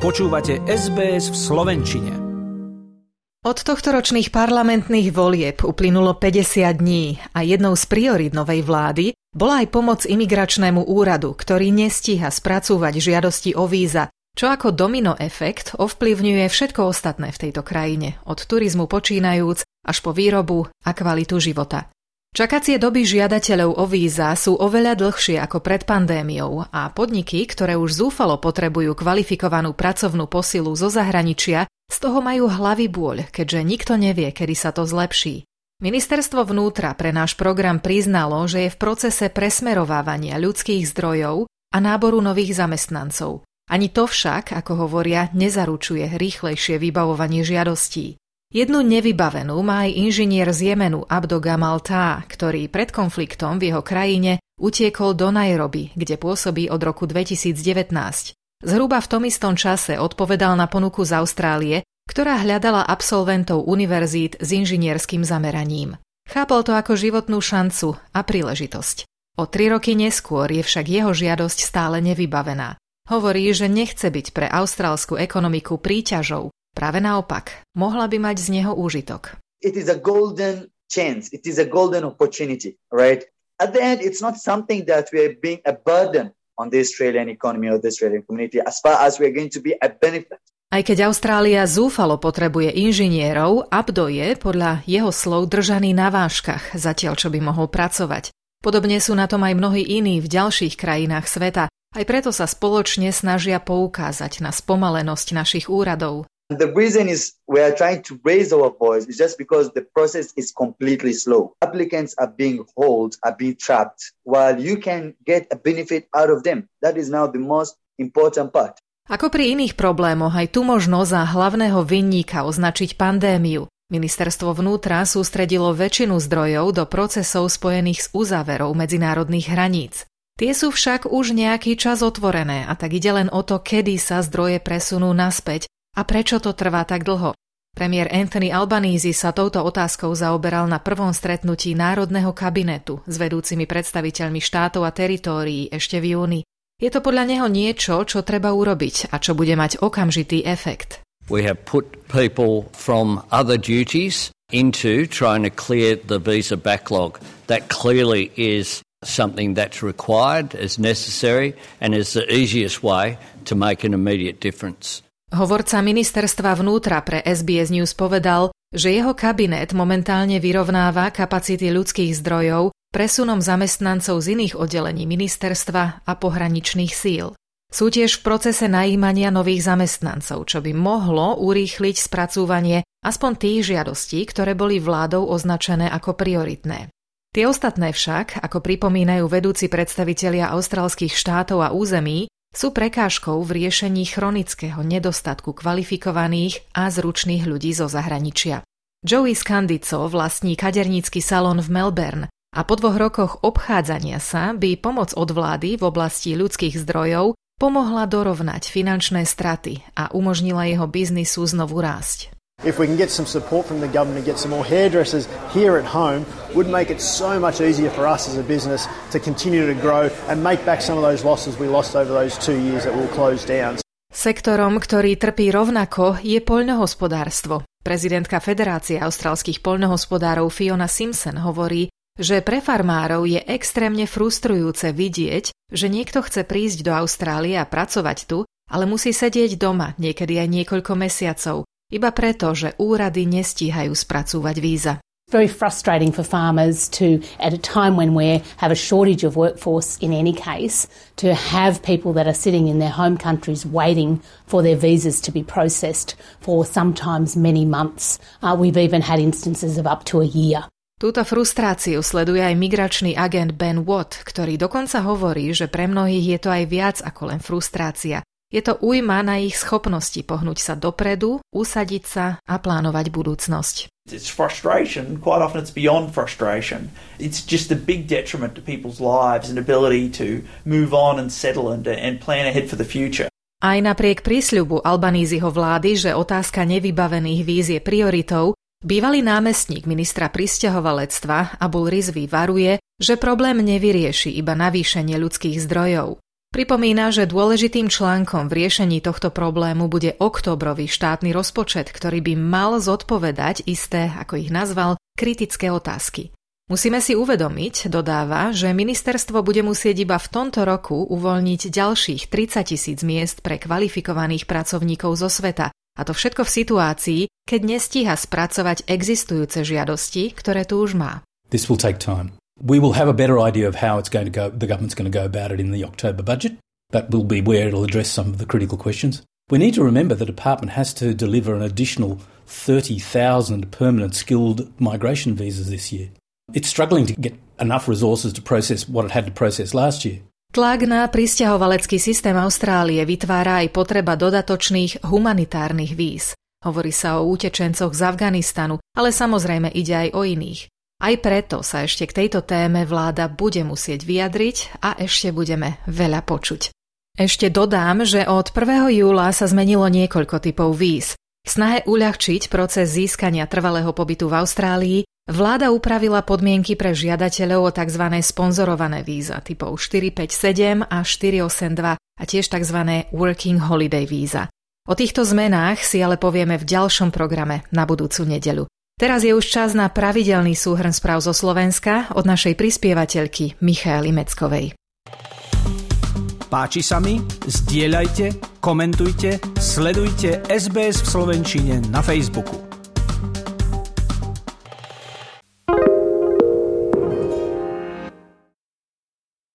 Počúvate SBS v Slovenčine. Od tohto ročných parlamentných volieb uplynulo 50 dní a jednou z priorit novej vlády bola aj pomoc imigračnému úradu, ktorý nestíha spracúvať žiadosti o víza, čo ako domino efekt ovplyvňuje všetko ostatné v tejto krajine, od turizmu počínajúc až po výrobu a kvalitu života. Čakacie doby žiadateľov o víza sú oveľa dlhšie ako pred pandémiou a podniky, ktoré už zúfalo potrebujú kvalifikovanú pracovnú posilu zo zahraničia, z toho majú hlavy bôľ, keďže nikto nevie, kedy sa to zlepší. Ministerstvo vnútra pre náš program priznalo, že je v procese presmerovávania ľudských zdrojov a náboru nových zamestnancov. Ani to však, ako hovoria, nezaručuje rýchlejšie vybavovanie žiadostí. Jednu nevybavenú má aj inžinier z Jemenu Abdo Gamal Tá, ktorý pred konfliktom v jeho krajine utiekol do Nairobi, kde pôsobí od roku 2019. Zhruba v tom istom čase odpovedal na ponuku z Austrálie, ktorá hľadala absolventov univerzít s inžinierským zameraním. Chápal to ako životnú šancu a príležitosť. O tri roky neskôr je však jeho žiadosť stále nevybavená. Hovorí, že nechce byť pre austrálsku ekonomiku príťažou, Práve naopak, mohla by mať z neho úžitok. It is a golden chance. It is a golden opportunity, right? At the end, it's not something that we are being a burden on the Australian economy or the Australian community as far as we are going to be a benefit. Aj keď Austrália zúfalo potrebuje inžinierov, Abdo je podľa jeho slov držaný na váškach, zatiaľ čo by mohol pracovať. Podobne sú na tom aj mnohí iní v ďalších krajinách sveta, aj preto sa spoločne snažia poukázať na spomalenosť našich úradov. The reason is we are trying to raise our voice is just because the process is completely slow. Applicants are being held, are being trapped, while you can get a benefit out of them. That is now the most important part. Ako pri iných problémoch, aj tu možno za hlavného vinníka označiť pandémiu. Ministerstvo vnútra sústredilo väčšinu zdrojov do procesov spojených s uzáverou medzinárodných hraníc. Tie sú však už nejaký čas otvorené a tak ide len o to, kedy sa zdroje presunú naspäť a prečo to trvá tak dlho? Premiér Anthony Albanese sa touto otázkou zaoberal na prvom stretnutí Národného kabinetu s vedúcimi predstaviteľmi štátov a teritórií ešte v júni. Je to podľa neho niečo, čo treba urobiť a čo bude mať okamžitý efekt. We have put people from other duties into trying to clear the visa backlog. That clearly is something that's required, is necessary, and is the easiest way to make an immediate difference. Hovorca ministerstva vnútra pre SBS News povedal, že jeho kabinet momentálne vyrovnáva kapacity ľudských zdrojov presunom zamestnancov z iných oddelení ministerstva a pohraničných síl. Sú tiež v procese najímania nových zamestnancov, čo by mohlo urýchliť spracúvanie aspoň tých žiadostí, ktoré boli vládou označené ako prioritné. Tie ostatné však, ako pripomínajú vedúci predstavitelia austrálskych štátov a území, sú prekážkou v riešení chronického nedostatku kvalifikovaných a zručných ľudí zo zahraničia. Joey Scandico vlastní kadernícky salon v Melbourne a po dvoch rokoch obchádzania sa by pomoc od vlády v oblasti ľudských zdrojov pomohla dorovnať finančné straty a umožnila jeho biznisu znovu rásť. If we can get some support from the government get some more hairdressers here at home, would make it so much easier for us as a business to continue to grow and make back some of those losses we lost over those two years that will close down. Sektorom, ktorý trpí rovnako, je poľnohospodárstvo. Prezidentka Federácie austrálskych poľnohospodárov Fiona Simpson hovorí, že pre farmárov je extrémne frustrujúce vidieť, že niekto chce prísť do Austrálie a pracovať tu, ale musí sedieť doma niekedy aj niekoľko mesiacov, iba preto, že úrady nestíhajú spracúvať víza. very frustrating for farmers to, at a time when we have a shortage of workforce in any case, to have people that are sitting in their home countries waiting for their visas to be processed for sometimes many months. Uh, we've even had instances of up to a year. Túto frustráciu sleduje aj migračný agent Ben Watt, ktorý dokonca hovorí, že pre mnohých je to aj viac ako len frustrácia. Je to újma na ich schopnosti pohnúť sa dopredu, usadiť sa a plánovať budúcnosť. It's frustration, quite often it's beyond frustration. It's just a big detriment to people's lives and ability to move on and settle and, and plan ahead for the future. Aj napriek prísľubu Albanízyho vlády, že otázka nevybavených víz je prioritou, bývalý námestník ministra pristahovalectva Abul Rizvi varuje, že problém nevyrieši iba navýšenie ľudských zdrojov. Pripomína, že dôležitým článkom v riešení tohto problému bude oktobrový štátny rozpočet, ktorý by mal zodpovedať isté, ako ich nazval, kritické otázky. Musíme si uvedomiť, dodáva, že ministerstvo bude musieť iba v tomto roku uvoľniť ďalších 30 tisíc miest pre kvalifikovaných pracovníkov zo sveta, a to všetko v situácii, keď nestíha spracovať existujúce žiadosti, ktoré tu už má. This will take time. We will have a better idea of how it's going to go, the government's going to go about it in the October budget. That will be where it'll address some of the critical questions. We need to remember the department has to deliver an additional 30,000 permanent skilled migration visas this year. It's struggling to get enough resources to process what it had to process last year. Tlak na pristahovalecký systém Austrálie vytvára aj potreba dodatočných humanitárnych víz. Hovorí sa o utečencoch z Afganistanu, ale samozrejme ide aj o iných. Aj preto sa ešte k tejto téme vláda bude musieť vyjadriť a ešte budeme veľa počuť. Ešte dodám, že od 1. júla sa zmenilo niekoľko typov víz. V snahe uľahčiť proces získania trvalého pobytu v Austrálii vláda upravila podmienky pre žiadateľov o tzv. sponzorované víza typov 457 a 482 a tiež tzv. Working Holiday víza. O týchto zmenách si ale povieme v ďalšom programe na budúcu nedeľu. Teraz je už čas na pravidelný súhrn správ zo Slovenska od našej prispievateľky Michaely Meckovej. Páči sa mi? Zdieľajte, komentujte, sledujte SBS v Slovenčine na Facebooku.